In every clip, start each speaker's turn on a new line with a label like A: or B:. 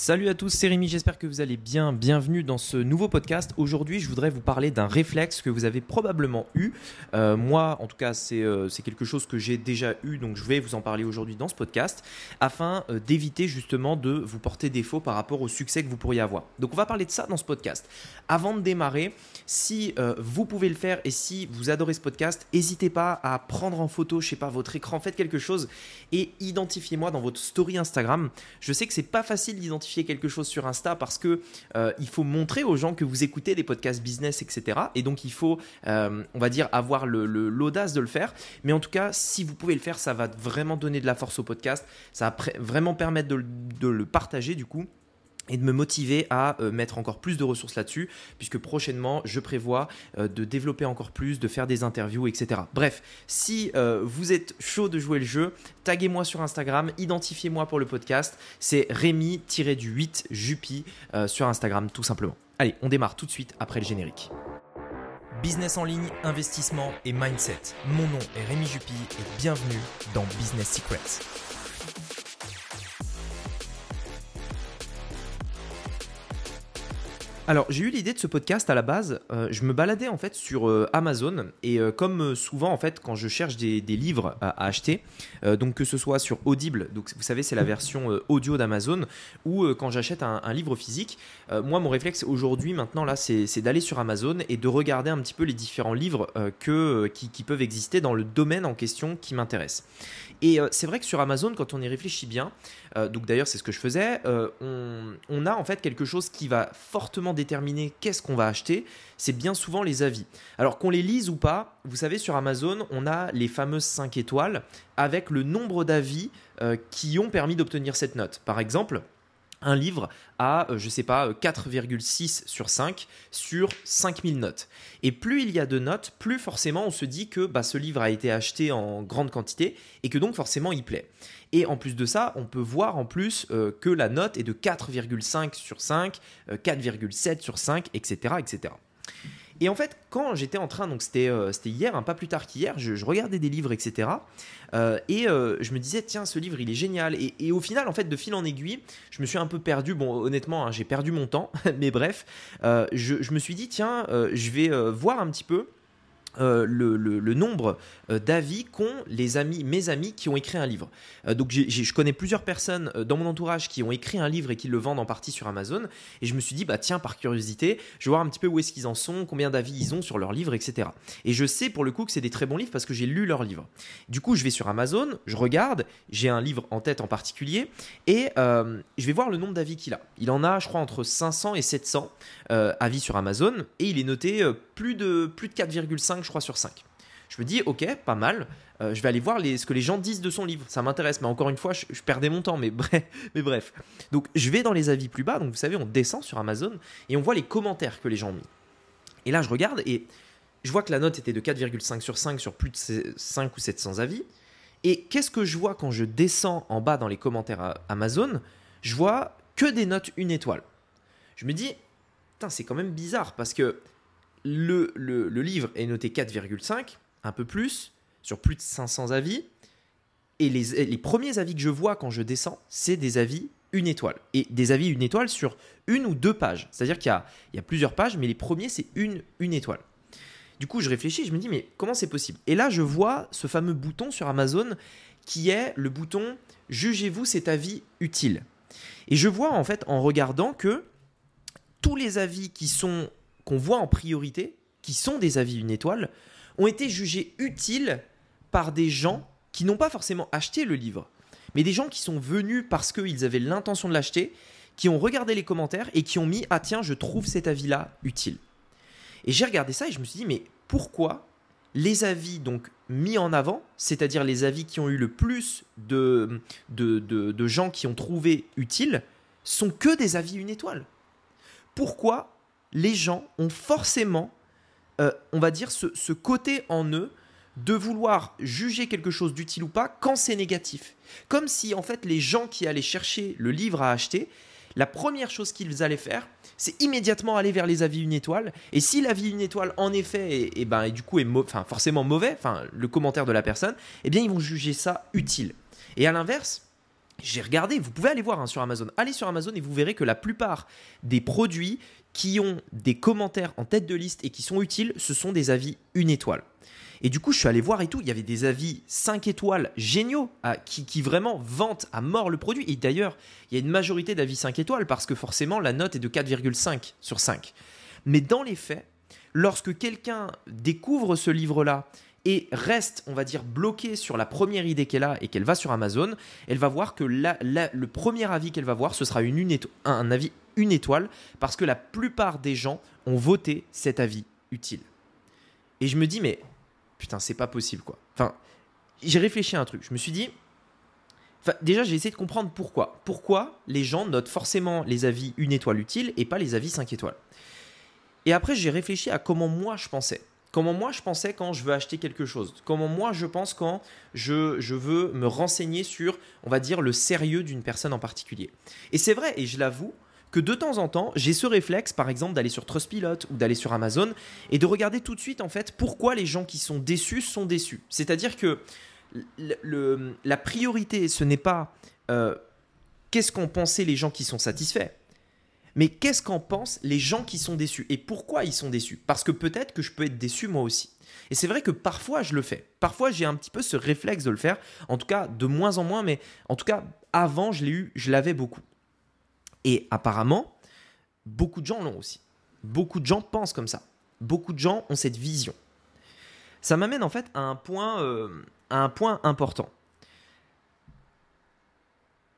A: Salut à tous, c'est Rémi, j'espère que vous allez bien. Bienvenue dans ce nouveau podcast. Aujourd'hui, je voudrais vous parler d'un réflexe que vous avez probablement eu. Euh, moi, en tout cas, euh, c'est quelque chose que j'ai déjà eu, donc je vais vous en parler aujourd'hui dans ce podcast, afin euh, d'éviter justement de vous porter défaut par rapport au succès que vous pourriez avoir. Donc on va parler de ça dans ce podcast. Avant de démarrer, si vous pouvez le faire et si vous adorez ce podcast, n'hésitez pas à prendre en photo, je sais pas, votre écran, faites quelque chose et identifiez-moi dans votre story Instagram. Je sais que c'est pas facile d'identifier quelque chose sur Insta parce que euh, il faut montrer aux gens que vous écoutez des podcasts business, etc. Et donc il faut, euh, on va dire, avoir l'audace de le faire. Mais en tout cas, si vous pouvez le faire, ça va vraiment donner de la force au podcast. Ça va vraiment permettre de le partager du coup et de me motiver à euh, mettre encore plus de ressources là-dessus, puisque prochainement, je prévois euh, de développer encore plus, de faire des interviews, etc. Bref, si euh, vous êtes chaud de jouer le jeu, taguez-moi sur Instagram, identifiez-moi pour le podcast, c'est Rémi-du-8 Jupi sur Instagram, tout simplement. Allez, on démarre tout de suite après le générique. Business en ligne, investissement et mindset. Mon nom est Rémi Jupi et bienvenue dans Business Secrets. Alors, j'ai eu l'idée de ce podcast à la base. Euh, je me baladais en fait sur euh, Amazon et euh, comme souvent en fait quand je cherche des, livres à, acheter, donc que ce soit sur Audible, donc vous savez c'est la version audio d'Amazon, ou quand j'achète un, livre physique, moi mon réflexe aujourd'hui maintenant là c'est d'aller sur Amazon et de regarder un petit peu les différents livres que, qui, qui, peuvent exister dans le domaine en question qui m'intéresse. Et c'est vrai que sur Amazon quand on y réfléchit bien, donc d'ailleurs c'est ce que je faisais, on, on a en fait quelque chose qui va fortement déterminer qu'est-ce qu'on va acheter, c'est bien souvent les avis. Alors qu'on les lise ou pas, vous savez, sur Amazon, on a les fameuses 5 étoiles avec le nombre d'avis euh, qui ont permis d'obtenir cette note. Par exemple, un livre à, euh, je sais pas, 4,6 sur 5 sur 5000 notes. Et plus il y a de notes, plus forcément on se dit que bah, ce livre a été acheté en grande quantité et que donc forcément il plaît. Et en plus de ça, on peut voir en plus euh, que la note est de 4,5 sur 5, 4,7 euh, sur 5, etc. etc. Et en fait, quand j'étais en train, donc c'était euh, hier, un pas plus tard qu'hier, je, regardais des livres, etc. et je me disais, tiens, ce livre, il est génial. Et, au final, en fait, de fil en aiguille, je me suis un peu perdu. Bon, honnêtement, hein, j'ai perdu mon temps, mais bref, je, me suis dit, tiens, je vais voir un petit peu euh, le, nombre euh, d'avis qu'ont les amis, mes amis qui ont écrit un livre. Euh, donc je connais plusieurs personnes dans mon entourage qui ont écrit un livre et qui le vendent en partie sur Amazon. Et je me suis dit, bah tiens, par curiosité, je vais voir un petit peu où est-ce qu'ils en sont, combien d'avis ils ont sur leur livre, etc. Et je sais pour le coup que c'est des très bons livres parce que j'ai lu leurs livres. Du coup, je vais sur Amazon, je regarde, j'ai un livre en tête en particulier, et je vais voir le nombre d'avis qu'il a. Il en a, je crois, entre 500 et 700 avis sur Amazon, et il est noté plus de, plus de 4,5 je crois, sur 5. Je me dis, ok, pas mal. Euh, je vais aller voir les, ce que les gens disent de son livre. Ça m'intéresse. Mais encore une fois, je, perdais mon temps. Mais bref, mais bref. Donc, je vais dans les avis plus bas. Donc, vous savez, on descend sur Amazon et on voit les commentaires que les gens ont mis. Et là, je regarde et je vois que la note était de 4,5 sur 5 sur plus de 5 ou 700 avis. Et qu'est-ce que je vois quand je descends en bas dans les commentaires Amazon? Je vois que des notes une étoile. Je me dis, c'est quand même bizarre parce que le, livre est noté 4,5, un peu plus, sur plus de 500 avis. Et les, les, premiers avis que je vois quand je descends, c'est des avis une étoile. Et des avis une étoile sur une ou deux pages. C'est-à-dire qu'il y, y a, plusieurs pages, mais les premiers, c'est une, une étoile. Du coup, je réfléchis, je me dis, mais comment c'est possible? Et là, je vois ce fameux bouton sur Amazon qui est le bouton Jugez-vous cet avis utile. Et je vois en fait en regardant que tous les avis qui sont qu'on voit en priorité, qui sont des avis une étoile, ont été jugés utiles par des gens qui n'ont pas forcément acheté le livre, mais des gens qui sont venus parce qu'ils avaient l'intention de l'acheter, qui ont regardé les commentaires et qui ont mis Ah tiens, je trouve cet avis-là utile. Et j'ai regardé ça et je me suis dit Mais pourquoi les avis donc mis en avant, c'est-à-dire les avis qui ont eu le plus de, de, de gens qui ont trouvé utile, sont que des avis une étoile? Pourquoi les gens ont forcément, euh, on va dire, ce, côté en eux de vouloir juger quelque chose d'utile ou pas quand c'est négatif. Comme si en fait les gens qui allaient chercher le livre à acheter, la première chose qu'ils allaient faire, c'est immédiatement aller vers les avis une étoile. Et si l'avis une étoile en effet et ben, et du coup est forcément mauvais, enfin le commentaire de la personne, eh bien ils vont juger ça utile. Et à l'inverse, j'ai regardé, vous pouvez aller voir hein, sur Amazon. Allez sur Amazon et vous verrez que la plupart des produits qui ont des commentaires en tête de liste et qui sont utiles, ce sont des avis une étoile. Et du coup, je suis allé voir et tout. Il y avait des avis 5 étoiles géniaux qui, qui, vraiment vantent à mort le produit. Et d'ailleurs, il y a une majorité d'avis 5 étoiles parce que forcément, la note est de 4,5 sur 5. Mais dans les faits, lorsque quelqu'un découvre ce livre-là et reste, on va dire, bloqué sur la première idée qu'elle a et qu'elle va sur Amazon, elle va voir que le premier avis qu'elle va voir, ce sera une, un avis une étoile parce que la plupart des gens ont voté cet avis utile. Et je me dis, mais putain, c'est pas possible quoi. Enfin, j'ai réfléchi à un truc. Je me suis dit, déjà, j'ai essayé de comprendre pourquoi. Pourquoi les gens notent forcément les avis une étoile utile et pas les avis 5 étoiles? Et après, j'ai réfléchi à comment moi je pensais. Comment moi je pensais quand je veux acheter quelque chose. Comment moi je pense quand je, je veux me renseigner sur, on va dire, le sérieux d'une personne en particulier. Et c'est vrai, et je l'avoue, que de temps en temps, j'ai ce réflexe, par exemple, d'aller sur Trustpilot ou d'aller sur Amazon et de regarder tout de suite, en fait, pourquoi les gens qui sont déçus sont déçus. C'est-à-dire que la priorité, ce n'est pas euh, qu'est-ce qu'ont pensé les gens qui sont satisfaits, mais qu'est-ce qu'en pensent les gens qui sont déçus et pourquoi ils sont déçus? Parce que peut-être que je peux être déçu moi aussi. Et c'est vrai que parfois je le fais. Parfois j'ai un petit peu ce réflexe de le faire. En tout cas, de moins en moins, mais en tout cas, avant je l'ai eu, je l'avais beaucoup. Et apparemment, beaucoup de gens l'ont aussi. Beaucoup de gens pensent comme ça. Beaucoup de gens ont cette vision. Ça m'amène en fait à un point, euh, à un point important.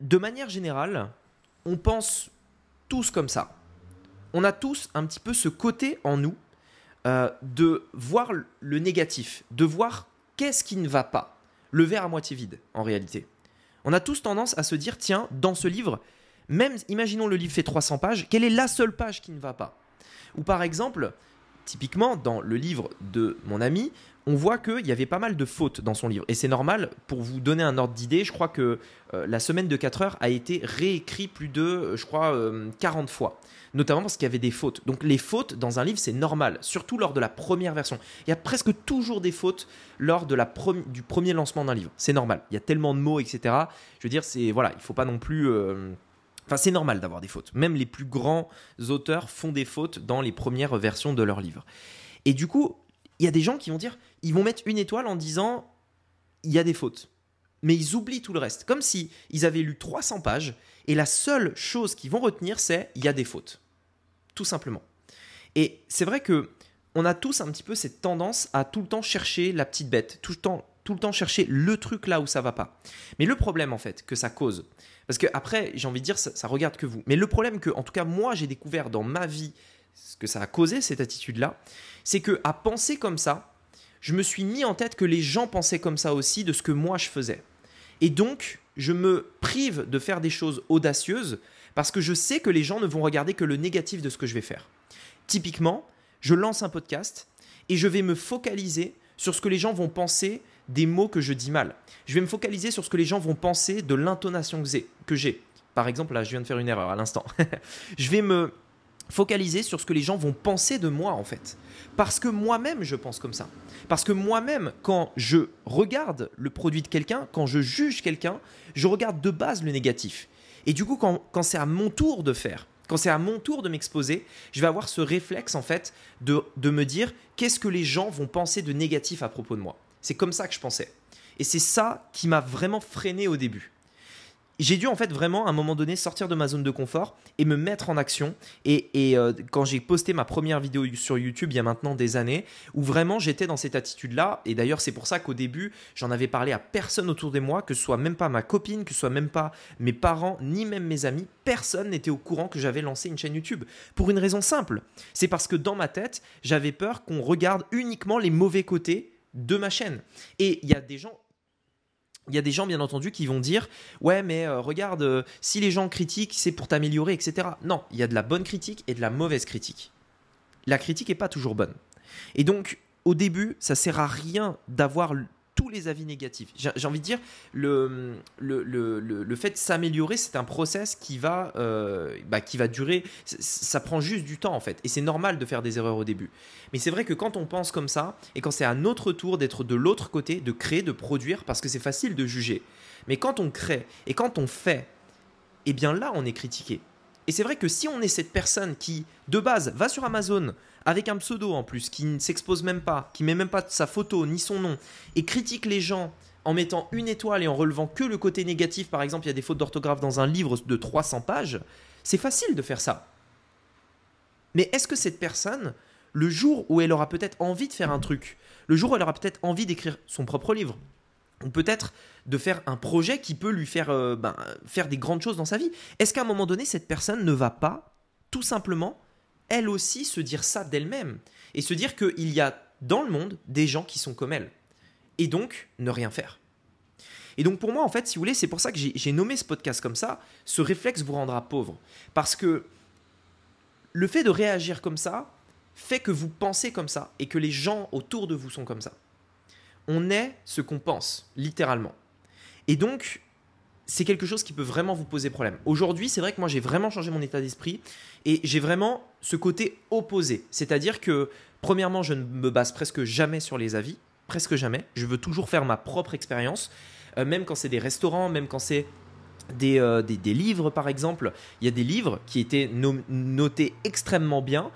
A: De manière générale, on pense tous comme ça. On a tous un petit peu ce côté en nous euh, de voir le négatif, de voir qu'est-ce qui ne va pas. Le verre à moitié vide, en réalité. On a tous tendance à se dire, tiens, dans ce livre, même, imaginons le livre fait 300 pages, quelle est la seule page qui ne va pas? Ou par exemple, typiquement, dans le livre de mon ami, on voit qu'il y avait pas mal de fautes dans son livre. Et c'est normal, pour vous donner un ordre d'idée, je crois que euh, la semaine de 4 heures a été réécrit plus de, euh, je crois, 40 euh, fois. Notamment parce qu'il y avait des fautes. Donc les fautes dans un livre, c'est normal, surtout lors de la première version. Il y a presque toujours des fautes lors de la du premier lancement d'un livre. C'est normal. Il y a tellement de mots, etc. Je veux dire, c'est voilà, il faut pas non plus Enfin, c'est normal d'avoir des fautes. Même les plus grands auteurs font des fautes dans les premières versions de leurs livres. Et du coup, il y a des gens qui vont dire, ils vont mettre une étoile en disant, il y a des fautes. Mais ils oublient tout le reste. Comme si ils avaient lu 300 pages et la seule chose qu'ils vont retenir, c'est, il y a des fautes. Tout simplement. Et c'est vrai que on a tous un petit peu cette tendance à tout le temps chercher la petite bête, tout le temps, tout le temps chercher le truc là où ça va pas. Mais le problème en fait que ça cause, parce que après, j'ai envie de dire, ça, regarde que vous. Mais le problème que, en tout cas, moi, j'ai découvert dans ma vie, ce que ça a causé, cette attitude-là, c'est que à penser comme ça, je me suis mis en tête que les gens pensaient comme ça aussi de ce que moi je faisais. Et donc, je me prive de faire des choses audacieuses parce que je sais que les gens ne vont regarder que le négatif de ce que je vais faire. Typiquement, je lance un podcast et je vais me focaliser sur ce que les gens vont penser des mots que je dis mal. Je vais me focaliser sur ce que les gens vont penser de l'intonation que j'ai. Par exemple, là, je viens de faire une erreur à l'instant. je vais me focaliser sur ce que les gens vont penser de moi, en fait. Parce que moi-même, je pense comme ça. Parce que moi-même, quand je regarde le produit de quelqu'un, quand je juge quelqu'un, je regarde de base le négatif. Et du coup, quand, quand c'est à mon tour de faire, quand c'est à mon tour de m'exposer, je vais avoir ce réflexe en fait de, de me dire qu'est-ce que les gens vont penser de négatif à propos de moi? C'est comme ça que je pensais. Et c'est ça qui m'a vraiment freiné au début j'ai dû en fait vraiment à un moment donné sortir de ma zone de confort et me mettre en action. Et, euh, quand j'ai posté ma première vidéo sur YouTube il y a maintenant des années, où vraiment j'étais dans cette attitude-là, et d'ailleurs c'est pour ça qu'au début j'en avais parlé à personne autour de moi, que ce soit même pas ma copine, que ce soit même pas mes parents, ni même mes amis, personne n'était au courant que j'avais lancé une chaîne YouTube. Pour une raison simple, c'est parce que dans ma tête j'avais peur qu'on regarde uniquement les mauvais côtés de ma chaîne. Et il y a des gens il y a des gens, bien entendu, qui vont dire Ouais, mais euh, regarde, euh, si les gens critiquent, c'est pour t'améliorer, etc. Non, il y a de la bonne critique et de la mauvaise critique. La critique n'est pas toujours bonne. Et donc, au début, ça sert à rien d'avoir les avis négatifs. J'ai envie de dire, le, le, le, le fait de s'améliorer, c'est un process qui va, euh, bah, qui va durer. Ça prend juste du temps en fait. Et c'est normal de faire des erreurs au début. Mais c'est vrai que quand on pense comme ça, et quand c'est à notre tour d'être de l'autre côté, de créer, de produire, parce que c'est facile de juger. Mais quand on crée et quand on fait, eh bien là, on est critiqué. Et c'est vrai que si on est cette personne qui, de base, va sur Amazon avec un pseudo en plus, qui ne s'expose même pas, qui met même pas sa photo ni son nom, et critique les gens en mettant une étoile et en relevant que le côté négatif, par exemple, il y a des fautes d'orthographe dans un livre de 300 pages, c'est facile de faire ça. Mais est-ce que cette personne, le jour où elle aura peut-être envie de faire un truc, le jour où elle aura peut-être envie d'écrire son propre livre, ou peut-être de faire un projet qui peut lui faire, euh, ben, faire des grandes choses dans sa vie. Est-ce qu'à un moment donné, cette personne ne va pas, tout simplement, elle aussi, se dire ça d'elle-même et se dire qu'il y a dans le monde des gens qui sont comme elle et donc ne rien faire et donc pour moi, en fait, si vous voulez, c'est pour ça que j'ai nommé ce podcast comme ça, ce réflexe vous rendra pauvre. Parce que le fait de réagir comme ça fait que vous pensez comme ça et que les gens autour de vous sont comme ça on est ce qu'on pense, littéralement. Et donc, c'est quelque chose qui peut vraiment vous poser problème. Aujourd'hui, c'est vrai que moi, j'ai vraiment changé mon état d'esprit et j'ai vraiment ce côté opposé. C'est-à-dire que, premièrement, je ne me base presque jamais sur les avis, presque jamais. Je veux toujours faire ma propre expérience, euh, même quand c'est des restaurants, même quand c'est des, euh, des, livres, par exemple. Il y a des livres qui étaient notés extrêmement bien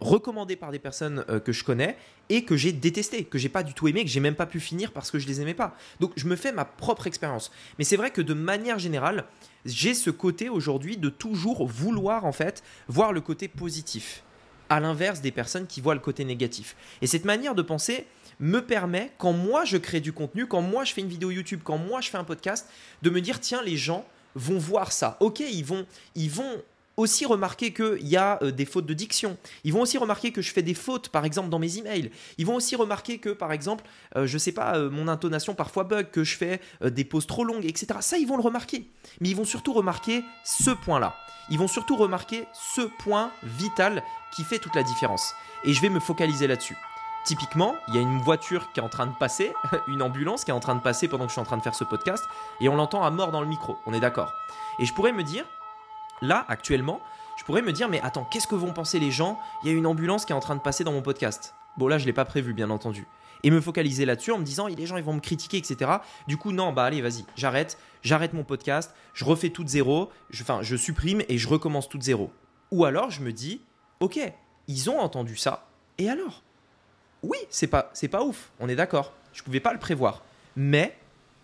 A: recommandé par des personnes euh, que je connais et que j'ai détesté, que j'ai pas du tout aimé, que j'ai même pas pu finir parce que je les aimais pas. Donc je me fais ma propre expérience. Mais c'est vrai que de manière générale, j'ai ce côté aujourd'hui de toujours vouloir en fait voir le côté positif, à l'inverse des personnes qui voient le côté négatif. Et cette manière de penser me permet, quand moi je crée du contenu, quand moi je fais une vidéo YouTube, quand moi je fais un podcast, de me dire tiens les gens vont voir ça. Ok, ils vont, ils vont aussi remarquer qu'il y a euh, des fautes de diction. Ils vont aussi remarquer que je fais des fautes, par exemple, dans mes emails. Ils vont aussi remarquer que, par exemple, euh, je ne sais pas, euh, mon intonation parfois bug, que je fais des pauses trop longues, etc. Ça, ils vont le remarquer. Mais ils vont surtout remarquer ce point-là. Ils vont surtout remarquer ce point vital qui fait toute la différence. Et je vais me focaliser là-dessus. Typiquement, il y a une voiture qui est en train de passer, une ambulance qui est en train de passer pendant que je suis en train de faire ce podcast, et on l'entend à mort dans le micro, on est d'accord. Et je pourrais me dire, là, actuellement, je pourrais me dire, mais attends, qu'est-ce que vont penser les gens? Il y a une ambulance qui est en train de passer dans mon podcast. Bon, là, je ne l'ai pas prévu, bien entendu. Et me focaliser là-dessus en me disant, les gens, ils vont me critiquer, etc. Du coup, non, bah allez, vas-y, j'arrête, j'arrête mon podcast, je refais tout de zéro, enfin, je supprime et je recommence tout de zéro. Ou alors, je me dis, ok, ils ont entendu ça, et alors? Oui, c'est pas, c'est pas ouf, on est d'accord. Je ne pouvais pas le prévoir. Mais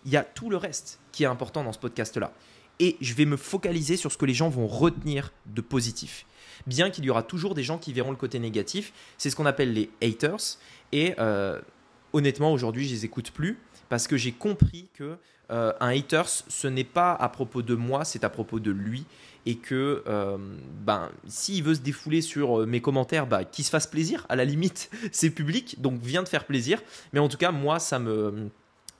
A: il y a tout le reste qui est important dans ce podcast-là et je vais me focaliser sur ce que les gens vont retenir de positif. Bien qu'il y aura toujours des gens qui verront le côté négatif, c'est ce qu'on appelle les haters. Et euh, honnêtement, aujourd'hui, je les écoute plus parce que j'ai compris que euh, un haters, ce n'est pas à propos de moi, c'est à propos de lui. Et que euh, ben, s'il veut se défouler sur mes commentaires, bah, qu'il se fasse plaisir. À la limite, c'est public, donc viens te faire plaisir. Mais en tout cas, moi, ça me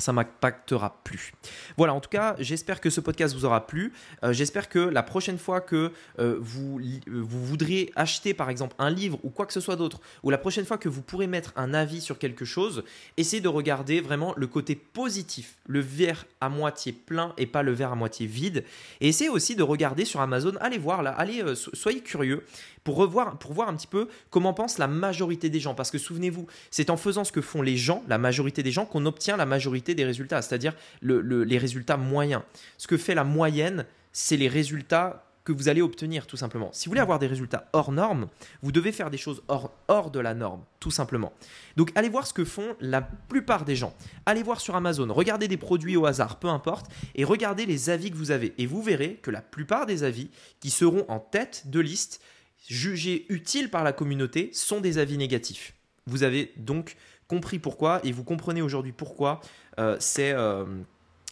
A: ça m'impactera plus. Voilà, en tout cas, j'espère que ce podcast vous aura plu. Euh, j'espère que la prochaine fois que euh, vous, euh, vous voudriez acheter par exemple un livre ou quoi que ce soit d'autre, ou la prochaine fois que vous pourrez mettre un avis sur quelque chose, essayez de regarder vraiment le côté positif, le verre à moitié plein et pas le verre à moitié vide. Et essayez aussi de regarder sur Amazon, allez voir là, allez, soyez curieux pour, revoir, voir un petit peu comment pense la majorité des gens. Parce que souvenez-vous, c'est en faisant ce que font les gens, la majorité des gens, qu'on obtient la majorité des résultats, c'est-à-dire les résultats moyens. Ce que fait la moyenne, c'est les résultats que vous allez obtenir tout simplement. Si vous voulez avoir des résultats hors normes, vous devez faire des choses hors de la norme, tout simplement. Donc allez voir ce que font la plupart des gens. Allez voir sur Amazon, regardez des produits au hasard, peu importe, et regardez les avis que vous avez. Et vous verrez que la plupart des avis qui seront en tête de liste jugés utiles par la communauté sont des avis négatifs. Vous avez donc compris pourquoi et vous comprenez aujourd'hui pourquoi euh, c'est... Euh,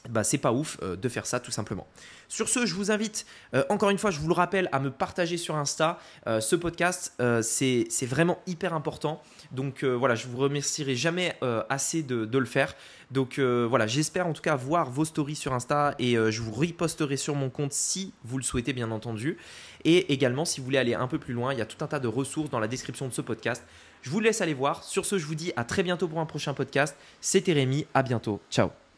A: bah, c'est pas ouf euh, de faire ça tout simplement. Sur ce, je vous invite, encore une fois, je vous le rappelle, à me partager sur Insta. Ce podcast, c'est vraiment hyper important. Donc voilà, je vous remercierai jamais assez de, de, le faire. Donc voilà, j'espère en tout cas voir vos stories sur Insta et je vous reposterai sur mon compte si vous le souhaitez, bien entendu. Et également, si vous voulez aller un peu plus loin, il y a tout un tas de ressources dans la description de ce podcast. Je vous laisse aller voir. Sur ce, je vous dis à très bientôt pour un prochain podcast. C'était Rémi, à bientôt. Ciao